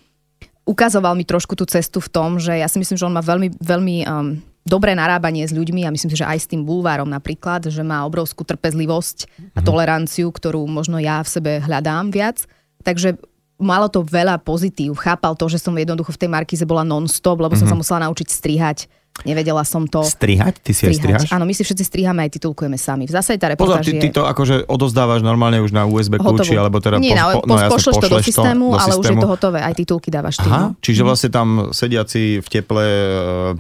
ukazoval mi trošku tú cestu v tom, že ja si myslím, že on má veľmi, veľmi um, dobré narábanie s ľuďmi a myslím si, že aj s tým bulvárom napríklad, že má obrovskú trpezlivosť a mhm. toleranciu, ktorú možno ja v sebe hľadám viac. Takže malo to veľa pozitív. Chápal to, že som jednoducho v tej Markize bola non-stop, lebo mm-hmm. som sa mhm. musela naučiť strihať Nevedela som to. Strihať? Ty si strihať. aj strihaš? Áno, my si všetci strihame aj titulkujeme sami. V zásade tá reportáž Pozor, ty, ty to akože odozdávaš normálne už na USB kľúči, alebo teda Nie, po, po, no, pošleš to do systému, to, do ale systému. už je to hotové. Aj titulky dávaš ty. Aha, no. čiže mhm. vlastne tam sediaci v teple uh,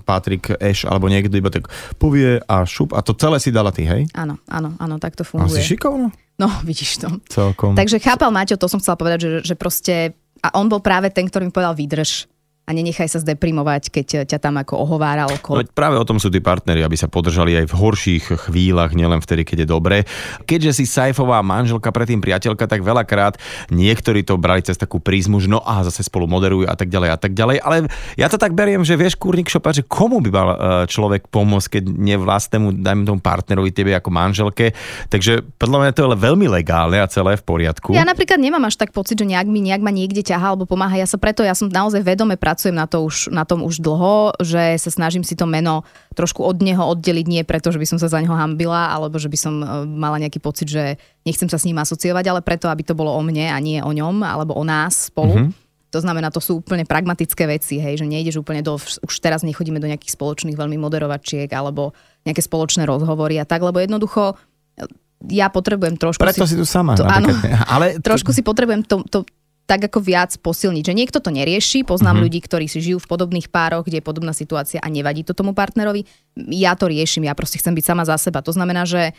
Patrik Eš alebo niekto iba tak povie a šup a to celé si dala ty, hej? Áno, áno, áno, tak to funguje. A si šikovno? No, vidíš to. Celkom. Takže chápal Maťo, to som chcela povedať, že, že proste a on bol práve ten, ktorý mi povedal vydrž a nenechaj sa zdeprimovať, keď ťa tam ako ohováral. Okolo. No, práve o tom sú tí partneri, aby sa podržali aj v horších chvíľach, nielen vtedy, keď je dobré. Keďže si Saifová manželka, predtým priateľka, tak veľakrát niektorí to brali cez takú prízmu, že no a zase spolu moderujú a tak ďalej a tak ďalej. Ale ja to tak beriem, že vieš, kúrnik šopa, že komu by mal e, človek pomôcť, keď nie vlastnému, dajme tomu partnerovi, tebe ako manželke. Takže podľa mňa to je veľmi legálne a celé v poriadku. Ja napríklad nemám až tak pocit, že nejak mi nejak ma niekde ťahá alebo pomáha. Ja sa preto, ja som naozaj vedome pracujem na, to už, na tom už dlho, že sa snažím si to meno trošku od neho oddeliť, nie preto, že by som sa za neho hambila, alebo že by som e, mala nejaký pocit, že nechcem sa s ním asociovať, ale preto, aby to bolo o mne a nie o ňom, alebo o nás spolu. Mm-hmm. To znamená, to sú úplne pragmatické veci, hej, že nejdeš úplne do, už teraz nechodíme do nejakých spoločných veľmi moderovačiek alebo nejaké spoločné rozhovory a tak, lebo jednoducho e, ja potrebujem trošku... Preto si, si tu sama. To, áno, ale... trošku si potrebujem to, to, tak ako viac posilniť. Že niekto to nerieši, poznám mm-hmm. ľudí, ktorí si žijú v podobných pároch, kde je podobná situácia a nevadí to tomu partnerovi. Ja to riešim, ja proste chcem byť sama za seba. To znamená, že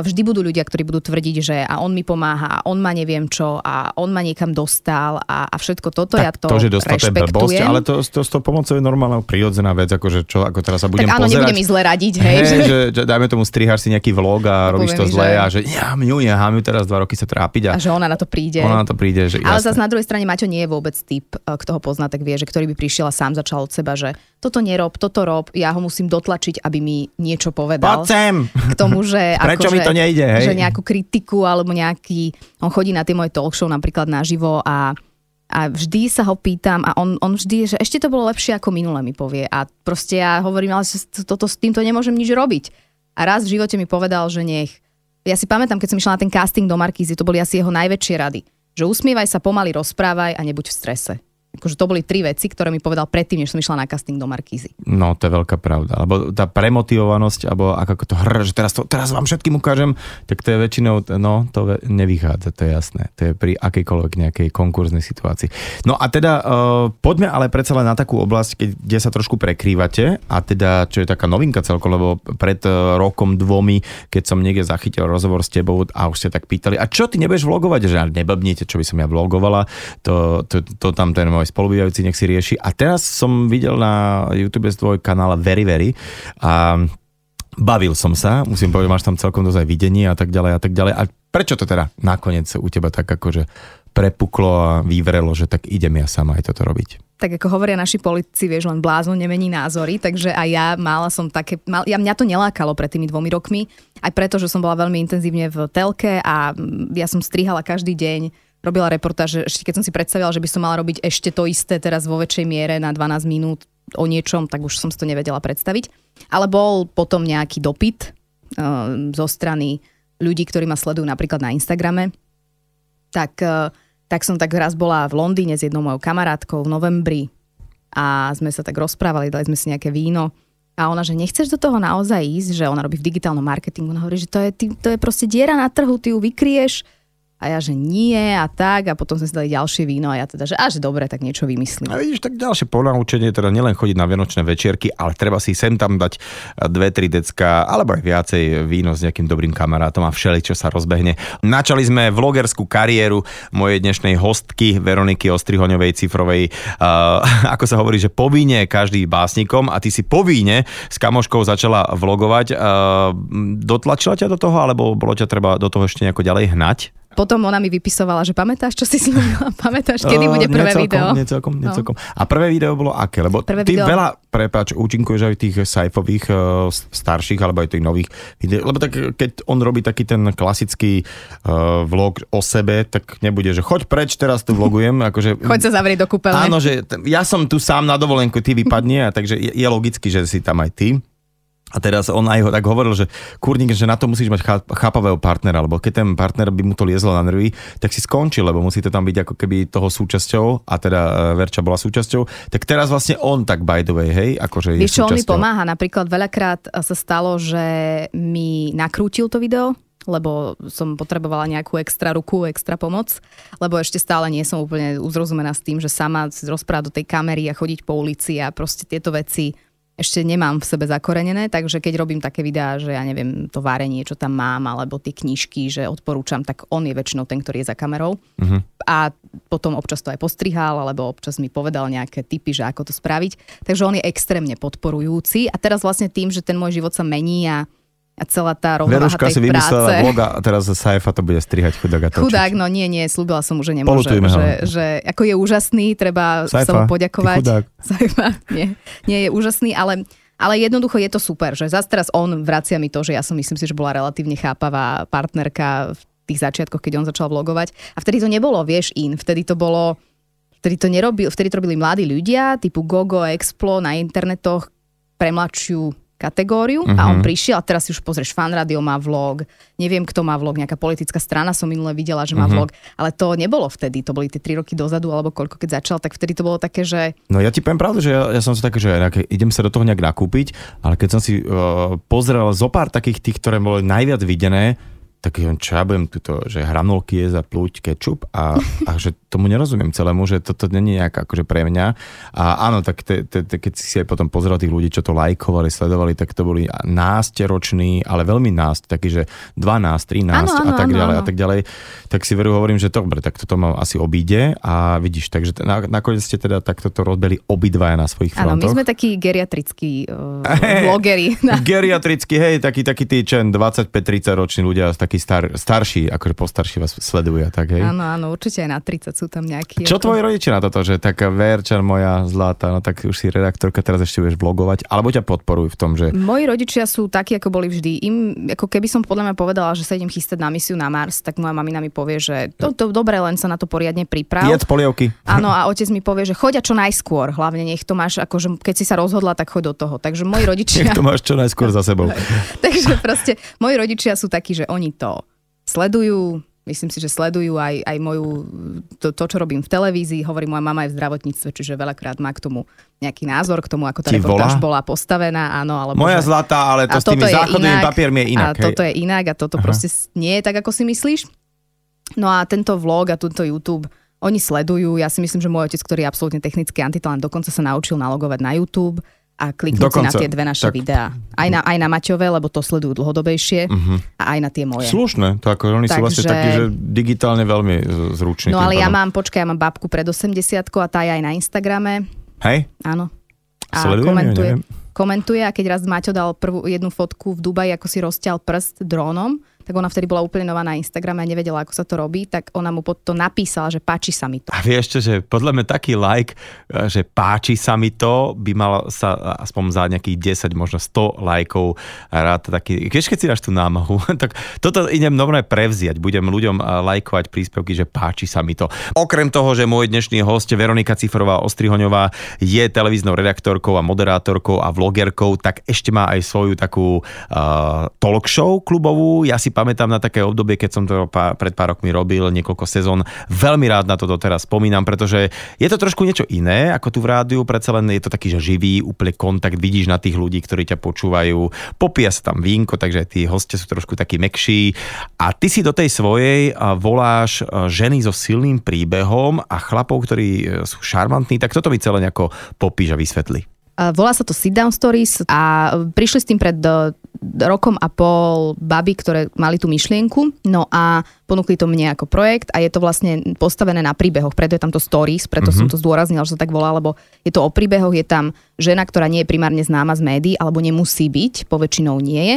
vždy budú ľudia, ktorí budú tvrdiť, že a on mi pomáha, a on ma neviem čo, a on ma niekam dostal a, a všetko toto, tak ja to, to že dostal blbosť, ale to, to, to, pomocou je normálna prirodzená vec, akože čo, ako teraz sa budem tak áno, pozerať. nebudem mi zle radiť, hej. hej že, že, dajme tomu striháš si nejaký vlog a, a robíš to zle že... a že ja mňu nechám ju teraz dva roky sa trápiť. A, a že ona na to príde. Ona na to príde, že Ale zase na druhej strane Maťo nie je vôbec typ, e, kto ho pozná, tak vie, že ktorý by prišiel a sám začal od seba, že toto nerob, toto rob, ja ho musím dotlačiť, aby mi niečo povedal. Poď sem! K tomu, že... Prečo ako, mi to nejde, hej? Že nejakú kritiku alebo nejaký... On chodí na tie moje talk show napríklad naživo a a vždy sa ho pýtam a on, on vždy, že ešte to bolo lepšie ako minule mi povie. A proste ja hovorím, ale toto, s týmto nemôžem nič robiť. A raz v živote mi povedal, že nech... Ja si pamätám, keď som išla na ten casting do Markízy, to boli asi jeho najväčšie rady. Že usmievaj sa, pomaly rozprávaj a nebuď v strese akože to boli tri veci, ktoré mi povedal predtým, než som išla na casting do Markízy. No, to je veľká pravda. Lebo tá premotivovanosť, alebo ako to hr, že teraz, to, teraz vám všetkým ukážem, tak to je väčšinou, no, to nevychádza, to je jasné. To je pri akejkoľvek nejakej konkurznej situácii. No a teda uh, poďme ale predsa len na takú oblasť, keď, kde sa trošku prekrývate a teda, čo je taká novinka celkom, lebo pred uh, rokom, dvomi, keď som niekde zachytil rozhovor s tebou a už ste tak pýtali, a čo ty nebudeš vlogovať, že neblbnite, čo by som ja vlogovala, to, to, to tam ten môj môj spolubývajúci nech si rieši. A teraz som videl na YouTube tvoj kanál Very Very a bavil som sa, musím povedať, máš tam celkom dosť aj videnie a tak ďalej a tak ďalej. A prečo to teda nakoniec u teba tak akože prepuklo a vyvrelo, že tak idem ja sama aj toto robiť? tak ako hovoria naši politici, vieš, len blázon nemení názory, takže aj ja mala som také, mal, ja, mňa to nelákalo pred tými dvomi rokmi, aj preto, že som bola veľmi intenzívne v telke a ja som strihala každý deň robila reportáž, ešte keď som si predstavila, že by som mala robiť ešte to isté teraz vo väčšej miere na 12 minút o niečom, tak už som si to nevedela predstaviť. Ale bol potom nejaký dopyt uh, zo strany ľudí, ktorí ma sledujú napríklad na Instagrame. Tak, uh, tak som tak raz bola v Londýne s jednou mojou kamarátkou v novembri a sme sa tak rozprávali, dali sme si nejaké víno A ona, že nechceš do toho naozaj ísť, že ona robí v digitálnom marketingu. Ona hovorí, že to je, to je proste diera na trhu, ty ju vykrieš a ja, že nie a tak a potom sme si dali ďalšie víno a ja teda, že až dobre, tak niečo vymyslím. A vidíš, tak ďalšie ponaučenie, teda nielen chodiť na vianočné večierky, ale treba si sem tam dať dve, tri decka, alebo aj viacej víno s nejakým dobrým kamarátom a všeli, čo sa rozbehne. Načali sme vlogerskú kariéru mojej dnešnej hostky Veroniky Ostrihoňovej Cifrovej. Uh, ako sa hovorí, že povíne každý básnikom a ty si povíne s kamoškou začala vlogovať. Uh, dotlačila ťa do toho, alebo bolo ťa treba do toho ešte nejako ďalej hnať? Potom ona mi vypisovala, že pamätáš, čo si slúbila? Pamätáš, kedy bude prvé necelkom, video? Necelkom, necelkom. No. A prvé video bolo aké? Lebo prvé ty video... veľa, prepáč, účinkuješ aj tých sajfových uh, starších, alebo aj tých nových videí. Lebo tak, keď on robí taký ten klasický uh, vlog o sebe, tak nebude, že choď preč, teraz tu vlogujem. Akože, choď sa zavrieť do kúpeľne. Áno, že ja som tu sám na dovolenku, ty vypadne, a takže je, je logicky, že si tam aj ty. A teraz on aj tak hovoril, že kurník, že na to musíš mať chápavého partnera, lebo keď ten partner by mu to liezlo na nervy, tak si skončil, lebo musí to tam byť ako keby toho súčasťou, a teda e, Verča bola súčasťou, tak teraz vlastne on tak by the way, hej, akože je Víš, čo on mi pomáha, napríklad veľakrát sa stalo, že mi nakrútil to video, lebo som potrebovala nejakú extra ruku, extra pomoc, lebo ešte stále nie som úplne uzrozumená s tým, že sama rozprávať do tej kamery a chodiť po ulici a proste tieto veci ešte nemám v sebe zakorenené, takže keď robím také videá, že ja neviem, to várenie, čo tam mám, alebo tie knižky, že odporúčam, tak on je väčšinou ten, ktorý je za kamerou. Uh-huh. A potom občas to aj postrihal, alebo občas mi povedal nejaké typy, že ako to spraviť. Takže on je extrémne podporujúci a teraz vlastne tým, že ten môj život sa mení a a celá tá rovnováha Veruška tej si vymyslela práce. vlog a teraz Saifa to bude strihať chudák a točiť. Chudák, no nie, nie, slúbila som mu, že nemôže. Že, že, ako je úžasný, treba Saifa, sa mu poďakovať. Saifa, nie, nie je úžasný, ale ale jednoducho je to super, že zase teraz on vracia mi to, že ja som myslím si, že bola relatívne chápavá partnerka v tých začiatkoch, keď on začal vlogovať. A vtedy to nebolo, vieš, in. Vtedy to bolo, vtedy to nerobil, vtedy to robili mladí ľudia, typu Gogo, Explo na internetoch pre mladšiu kategóriu uh-huh. a on mhm. prišiel a teraz si už pozrieš, fan radio má vlog, neviem kto má vlog, nejaká politická strana som minule videla, že má uh-huh. vlog, ale to nebolo vtedy, to boli tie 3 roky dozadu alebo koľko keď začal, tak vtedy to bolo také, že... No ja ti poviem pravdu, že ja, ja som sa také, že idem sa do toho nejak nakúpiť, ale keď som si uh, pozrel zo pár takých tých, ktoré boli najviac videné, tak čo ja budem tuto, že hranolky je za plúť kečup a, a že tomu nerozumiem celému, že toto není nejak akože pre mňa. A áno, tak te, te, te, keď si aj potom pozrel tých ľudí, čo to lajkovali, sledovali, tak to boli násteroční, ale veľmi nást, taký, že 12, 13 ano, ano, a tak ano, ďalej ano. a tak ďalej. Tak si veru hovorím, že dobre, tak toto ma asi obíde a vidíš, takže na, nakoniec ste teda takto to rozbeli obidvaja na svojich frontoch. Áno, my sme takí geriatrickí uh, vlogeri. geriatrickí, hej, taký, taký tí 25-30 roční ľudia s takí star, starší, akože postarší vás sledujú, tak hej? Áno, áno, určite aj na 30 sú tam nejakí. Čo ako... tvoji rodičia na toto, že taká Verčan moja zlatá, no tak už si redaktorka, teraz ešte budeš blogovať, alebo ťa podporujú v tom, že... Moji rodičia sú takí, ako boli vždy. Im, ako keby som podľa mňa povedala, že sa idem chystať na misiu na Mars, tak moja mamina mi povie, že to, to dobre, len sa na to poriadne priprav. Jedz polievky. Áno, a otec mi povie, že choď a čo najskôr. Hlavne nech to máš, akože keď si sa rozhodla, tak choď do toho. Takže moji rodičia... nech to máš čo najskôr za sebou. Takže proste moji rodičia sú takí, že oni to sledujú, myslím si, že sledujú aj, aj moju, to, to, čo robím v televízii. Hovorí, moja mama je v zdravotníctve, čiže veľakrát má k tomu nejaký názor, k tomu, ako tá Ti reportáž volá? bola postavená. Áno, alebo Moja že... zlatá, ale to s tými záchodnými papiermi je inak. A hej. toto je inak a toto Aha. proste nie je tak, ako si myslíš. No a tento vlog a tento YouTube oni sledujú. Ja si myslím, že môj otec, ktorý je absolútne technický antitalent, dokonca sa naučil nalogovať na YouTube a kliknúť Dokonca. si na tie dve naše tak... videá. Aj na, aj na Maťové, lebo to sledujú dlhodobejšie uh-huh. a aj na tie moje. Slušné, to ako oni Takže... sú vlastne takí, že digitálne veľmi zruční. No ale ja mám, počkaj, ja mám babku pred 80 a tá je aj na Instagrame. Hej? Áno. A Sledujem, komentuje, komentuje a keď raz Maťo dal prvú jednu fotku v Dubaji, ako si rozťal prst drónom, tak ona vtedy bola úplne nová na Instagrame a nevedela, ako sa to robí, tak ona mu pod to napísala, že páči sa mi to. A vieš čo, že podľa mňa taký like, že páči sa mi to, by mal sa aspoň za nejakých 10, možno 100 lajkov rád taký, vieš, keď si dáš tú námahu, tak toto idem normálne prevziať, budem ľuďom lajkovať príspevky, že páči sa mi to. Okrem toho, že môj dnešný host Veronika Cifrová Ostrihoňová je televíznou redaktorkou a moderátorkou a vlogerkou, tak ešte má aj svoju takú uh, talk show klubovú. Ja si pamätám na také obdobie, keď som to pár, pred pár rokmi robil, niekoľko sezón. Veľmi rád na to doteraz spomínam, pretože je to trošku niečo iné ako tu v rádiu, predsa len je to taký, že živý, úplne kontakt, vidíš na tých ľudí, ktorí ťa počúvajú, popia sa tam vínko, takže tí hostia sú trošku takí mekší. A ty si do tej svojej voláš ženy so silným príbehom a chlapov, ktorí e, sú šarmantní, tak toto mi celé nejako popíš a vysvetli. Volá sa to Sit Down Stories a prišli s tým pred e, rokom a pol baby, ktoré mali tú myšlienku, no a ponúkli to mne ako projekt a je to vlastne postavené na príbehoch, preto je tam to stories, preto mm-hmm. som to zdôraznila, že sa tak volá, lebo je to o príbehoch, je tam žena, ktorá nie je primárne známa z médií, alebo nemusí byť, poväčšinou nie je,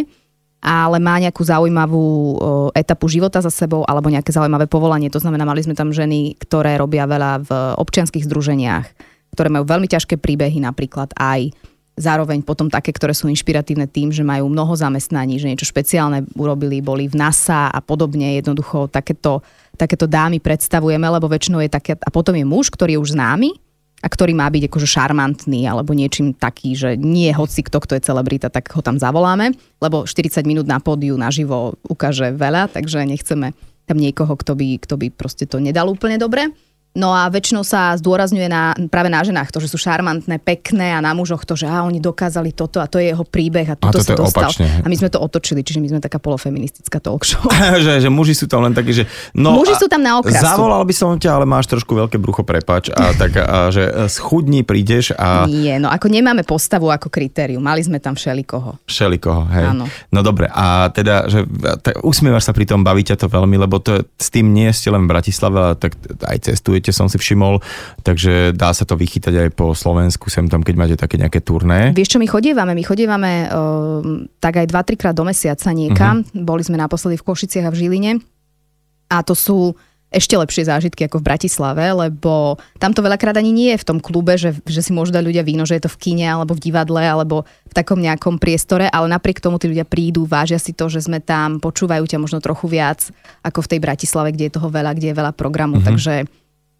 ale má nejakú zaujímavú etapu života za sebou alebo nejaké zaujímavé povolanie. To znamená, mali sme tam ženy, ktoré robia veľa v občianských združeniach, ktoré majú veľmi ťažké príbehy, napríklad aj zároveň potom také, ktoré sú inšpiratívne tým, že majú mnoho zamestnaní, že niečo špeciálne urobili, boli v NASA a podobne. Jednoducho takéto, takéto dámy predstavujeme, lebo väčšinou je také... A potom je muž, ktorý je už známy a ktorý má byť akože šarmantný alebo niečím taký, že nie hoci kto, kto je celebrita, tak ho tam zavoláme, lebo 40 minút na pódiu naživo ukáže veľa, takže nechceme tam niekoho, kto by, kto by proste to nedal úplne dobre. No a väčšinou sa zdôrazňuje na, práve na ženách to, že sú šarmantné, pekné a na mužoch to, že á, oni dokázali toto a to je jeho príbeh a toto sa dostal. Opačne. A my sme to otočili, čiže my sme taká polofeministická talk show. že, že muži sú tam len takí, že... No, muži sú tam na okrasu. Zavolal by som ťa, ale máš trošku veľké brucho, prepač. A tak, a, že schudní prídeš a... Nie, no ako nemáme postavu ako kritérium. Mali sme tam všelikoho. Všelikoho, hej. Áno. No dobre, a teda, že t- usmievaš sa pri tom, baví ťa to veľmi, lebo to, s tým nie ste len v Bratislave, ale tak aj cestujete svete som si všimol, takže dá sa to vychytať aj po Slovensku, sem tam, keď máte také nejaké turné. Vieš čo, my chodievame, my chodievame uh, tak aj 2-3 krát do mesiaca niekam. Uh-huh. Boli sme naposledy v Košiciach a v Žiline. A to sú ešte lepšie zážitky ako v Bratislave, lebo tam to veľakrát ani nie je v tom klube, že, že si môžu dať ľudia víno, že je to v kine alebo v divadle alebo v takom nejakom priestore, ale napriek tomu tí ľudia prídu, vážia si to, že sme tam, počúvajú ťa možno trochu viac ako v tej Bratislave, kde je toho veľa, kde je veľa programu, mm-hmm. takže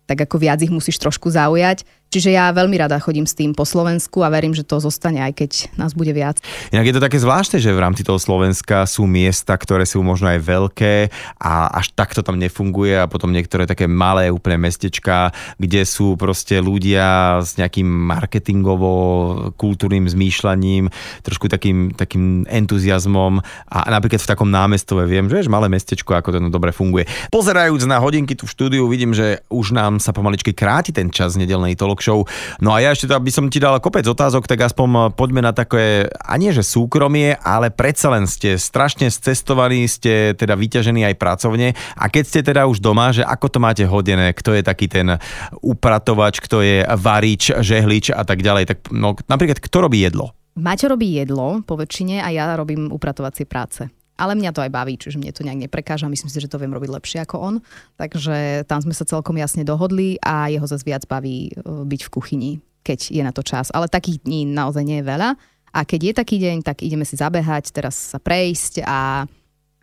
tak ako viac ich musíš trošku zaujať. Čiže ja veľmi rada chodím s tým po Slovensku a verím, že to zostane, aj keď nás bude viac. Inak je to také zvláštne, že v rámci toho Slovenska sú miesta, ktoré sú možno aj veľké a až takto tam nefunguje a potom niektoré také malé úplne mestečka, kde sú proste ľudia s nejakým marketingovo-kultúrnym zmýšľaním, trošku takým, takým entuziasmom a napríklad v takom námestove viem, že malé mestečko, ako to no dobre funguje. Pozerajúc na hodinky tu v štúdiu, vidím, že už nám sa pomaličky kráti ten čas nedelnej talk show. No a ja ešte by som ti dal kopec otázok, tak aspoň eh, poďme na také, a nie že súkromie, ale predsa len ste strašne cestovaní, ste teda vyťažení aj pracovne a keď ste teda už doma, že ako to máte hodené, kto je taký ten upratovač, kto je varič, žehlič a tak ďalej, tak no, napríklad kto robí jedlo? Maťo robí jedlo po väčšine a ja robím upratovacie práce. Ale mňa to aj baví, čiže mne to nejak neprekáža. Myslím si, že to viem robiť lepšie ako on. Takže tam sme sa celkom jasne dohodli a jeho zase viac baví e, byť v kuchyni, keď je na to čas. Ale takých dní naozaj nie je veľa. A keď je taký deň, tak ideme si zabehať, teraz sa prejsť a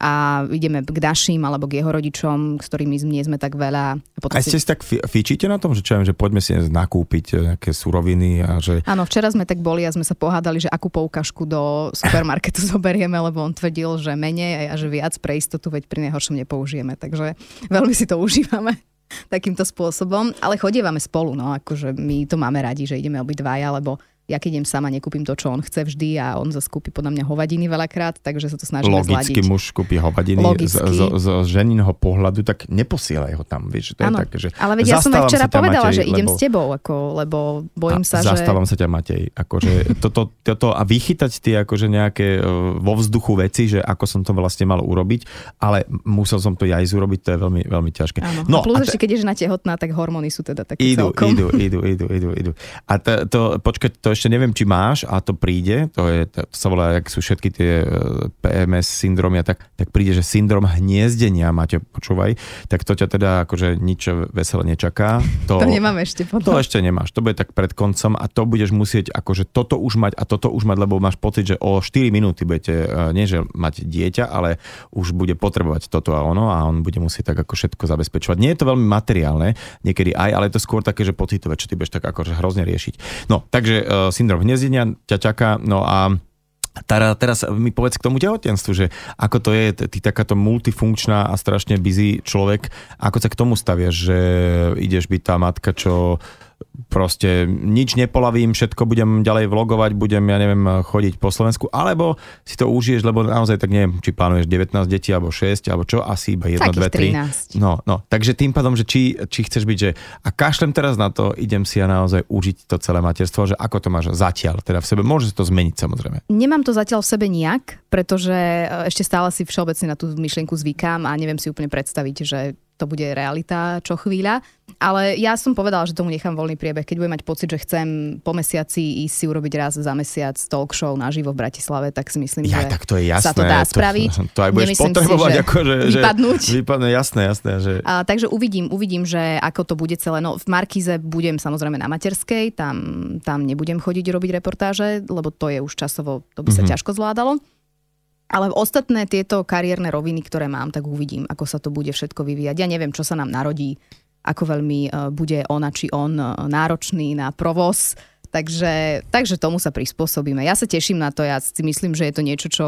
a ideme k našim alebo k jeho rodičom, s ktorými nie sme tak veľa. Potom a ste si tak fičíte na tom, že čo viem, že poďme si nakúpiť eh, nejaké suroviny a že... Áno, včera sme tak boli a sme sa pohádali, že akú poukažku do supermarketu zoberieme, lebo on tvrdil, že menej a že viac pre istotu, veď pri najhoršom nepoužijeme. Takže veľmi si to užívame takýmto spôsobom, ale chodievame spolu, no akože my to máme radi, že ideme obidvaja, lebo ja keď idem sama, nekúpim to, čo on chce vždy a on zase kúpi podľa mňa hovadiny veľakrát, takže sa to snažíme Logicky zladiť. muž kúpi hovadiny z, z, z, ženinho pohľadu, tak neposielaj ho tam, vieš. To ano, je tak, že ale veď ja som aj včera povedala, Matej, že idem lebo, s tebou, ako, lebo bojím sa, že... Zastávam sa ťa, Matej. Akože toto, toto, a vychytať tie akože nejaké e, vo vzduchu veci, že ako som to vlastne mal urobiť, ale musel som to aj urobiť, to je veľmi, veľmi ťažké. Áno, no, a plus a ešte, keď je žena tehotná, tak hormóny sú teda také idú, celkom. Idú, idú, idú, idú, idú. A to, to, počkať, to ešte neviem, či máš a to príde, to, je, to sa volá, ak sú všetky tie e, PMS syndromy a tak, tak príde, že syndrom hniezdenia, máte, počúvaj, tak to ťa teda akože nič veselé nečaká. To, to nemám ešte potom. To ešte nemáš, to bude tak pred koncom a to budeš musieť akože toto už mať a toto už mať, lebo máš pocit, že o 4 minúty budete, e, nie že mať dieťa, ale už bude potrebovať toto a ono a on bude musieť tak ako všetko zabezpečovať. Nie je to veľmi materiálne, niekedy aj, ale je to skôr také, že pocitové, čo ty budeš tak akože hrozne riešiť. No, takže uh, syndrom hniezdenia ťa čaká, no a Tara, teraz mi povedz k tomu tehotenstvu, že ako to je, ty takáto multifunkčná a strašne busy človek, ako sa k tomu staviaš, že ideš byť tá matka, čo proste nič nepolavím, všetko budem ďalej vlogovať, budem, ja neviem, chodiť po Slovensku, alebo si to užiješ, lebo naozaj tak neviem, či plánuješ 19 detí, alebo 6, alebo čo, asi iba 1, 2, 3. 13. No, no, takže tým pádom, že či, či chceš byť, že a kašlem teraz na to, idem si ja naozaj užiť to celé materstvo, že ako to máš zatiaľ, teda v sebe, môže to zmeniť samozrejme. Nemám to zatiaľ v sebe nijak, pretože e, ešte stále si všeobecne na tú myšlienku zvykám a neviem si úplne predstaviť, že to bude realita čo chvíľa. Ale ja som povedala, že tomu nechám voľný priebeh. Keď budem mať pocit, že chcem po mesiaci ísť si urobiť raz za mesiac talk show naživo v Bratislave, tak si myslím, ja, že tak to je jasné, sa to dá spraviť. To, to aj budeš Nemyslím potrebovať, si, že ako, že, vypadnúť. Že, vypadne, jasné, jasné. Že... A, takže uvidím, uvidím, že ako to bude celé. No v Markize budem samozrejme na materskej, tam, tam nebudem chodiť robiť reportáže, lebo to je už časovo, to by sa mm-hmm. ťažko zvládalo. Ale ostatné tieto kariérne roviny, ktoré mám, tak uvidím, ako sa to bude všetko vyvíjať. Ja neviem, čo sa nám narodí, ako veľmi e, bude ona či on e, náročný na provoz. Takže, takže tomu sa prispôsobíme. Ja sa teším na to, ja si myslím, že je to niečo, čo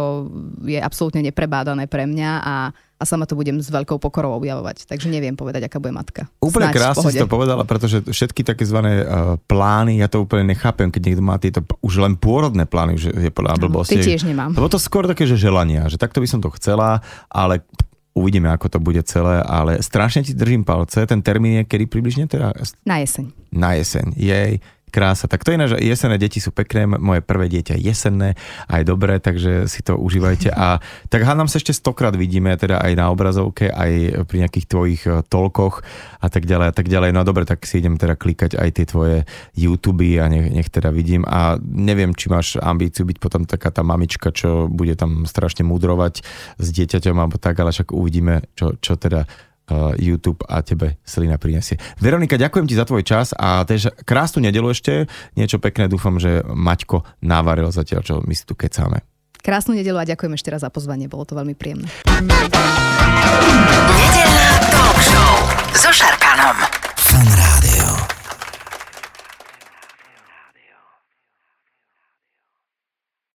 je absolútne neprebádané pre mňa a a sama to budem s veľkou pokorou objavovať. Takže neviem povedať, aká bude matka. Úplne Snáď krásne si to povedala, pretože všetky zvané uh, plány, ja to úplne nechápem, keď niekto má tieto už len pôrodné plány, že je podľa blbosti. Ty tiež nemám. Lebo to skôr také, že želania, že takto by som to chcela, ale uvidíme, ako to bude celé, ale strašne ti držím palce. Ten termín je kedy približne teda? Na jeseň. Na jeseň, jej krása. Tak to je že jesenné deti sú pekné, moje prvé dieťa je jesenné, aj dobré, takže si to užívajte. A tak hádam sa ešte stokrát vidíme, teda aj na obrazovke, aj pri nejakých tvojich e, tolkoch a tak ďalej a tak ďalej. No a dobre, tak si idem teda klikať aj tie tvoje YouTube a nech, nech teda vidím. A neviem, či máš ambíciu byť potom taká tá mamička, čo bude tam strašne mudrovať s dieťaťom alebo tak, ale však uvidíme, čo, čo teda YouTube a tebe Selina prinesie. Veronika, ďakujem ti za tvoj čas a tež krásnu nedelu ešte. Niečo pekné, dúfam, že Maťko navaril zatiaľ, čo my si tu kecáme. Krásnu nedelu a ďakujem ešte raz za pozvanie, bolo to veľmi príjemné. Nedelná talk show so Šarkanom.